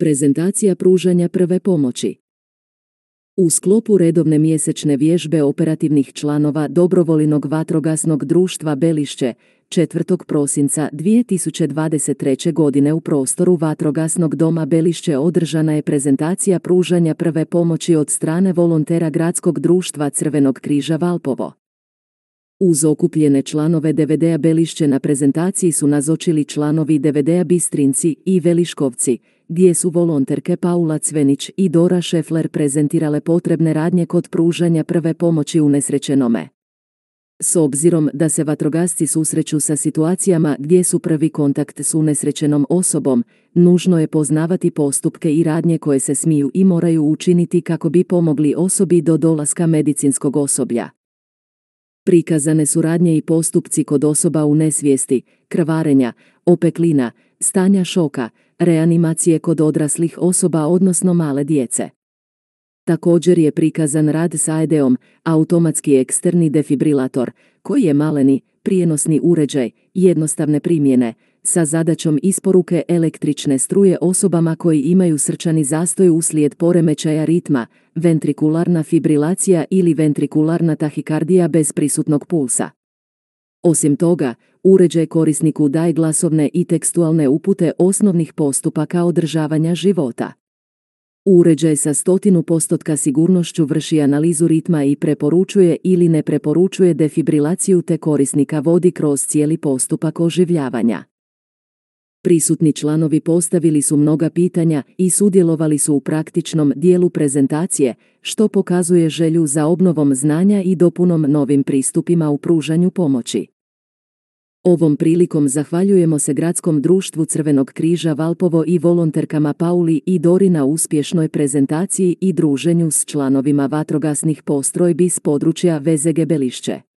Prezentacija pružanja prve pomoći. U sklopu redovne mjesečne vježbe operativnih članova Dobrovolinog vatrogasnog društva Belišće 4. prosinca 2023. godine u prostoru Vatrogasnog doma Belišće održana je prezentacija pružanja prve pomoći od strane volontera Gradskog društva Crvenog križa Valpovo. Uz okupljene članove DVD-a Belišće na prezentaciji su nazočili članovi DVD-a Bistrinci i Veliškovci, gdje su volonterke Paula Cvenić i Dora Šefler prezentirale potrebne radnje kod pružanja prve pomoći unesrećenome. S obzirom da se vatrogasci susreću sa situacijama gdje su prvi kontakt s unesrećenom osobom, nužno je poznavati postupke i radnje koje se smiju i moraju učiniti kako bi pomogli osobi do dolaska medicinskog osoblja. Prikazane su radnje i postupci kod osoba u nesvijesti, krvarenja, opeklina, stanja šoka, reanimacije kod odraslih osoba odnosno male djece. Također je prikazan rad s AED-om, automatski eksterni defibrilator, koji je maleni, prijenosni uređaj, jednostavne primjene, sa zadaćom isporuke električne struje osobama koji imaju srčani zastoj uslijed poremećaja ritma, ventrikularna fibrilacija ili ventrikularna tahikardija bez prisutnog pulsa. Osim toga, uređaj korisniku daje glasovne i tekstualne upute osnovnih postupaka održavanja života. Uređaj sa stotinu postotka sigurnošću vrši analizu ritma i preporučuje ili ne preporučuje defibrilaciju te korisnika vodi kroz cijeli postupak oživljavanja. Prisutni članovi postavili su mnoga pitanja i sudjelovali su u praktičnom dijelu prezentacije, što pokazuje želju za obnovom znanja i dopunom novim pristupima u pružanju pomoći. Ovom prilikom zahvaljujemo se Gradskom društvu Crvenog križa Valpovo i volonterkama Pauli i Dori na uspješnoj prezentaciji i druženju s članovima vatrogasnih postrojbi s područja VZG Belišće.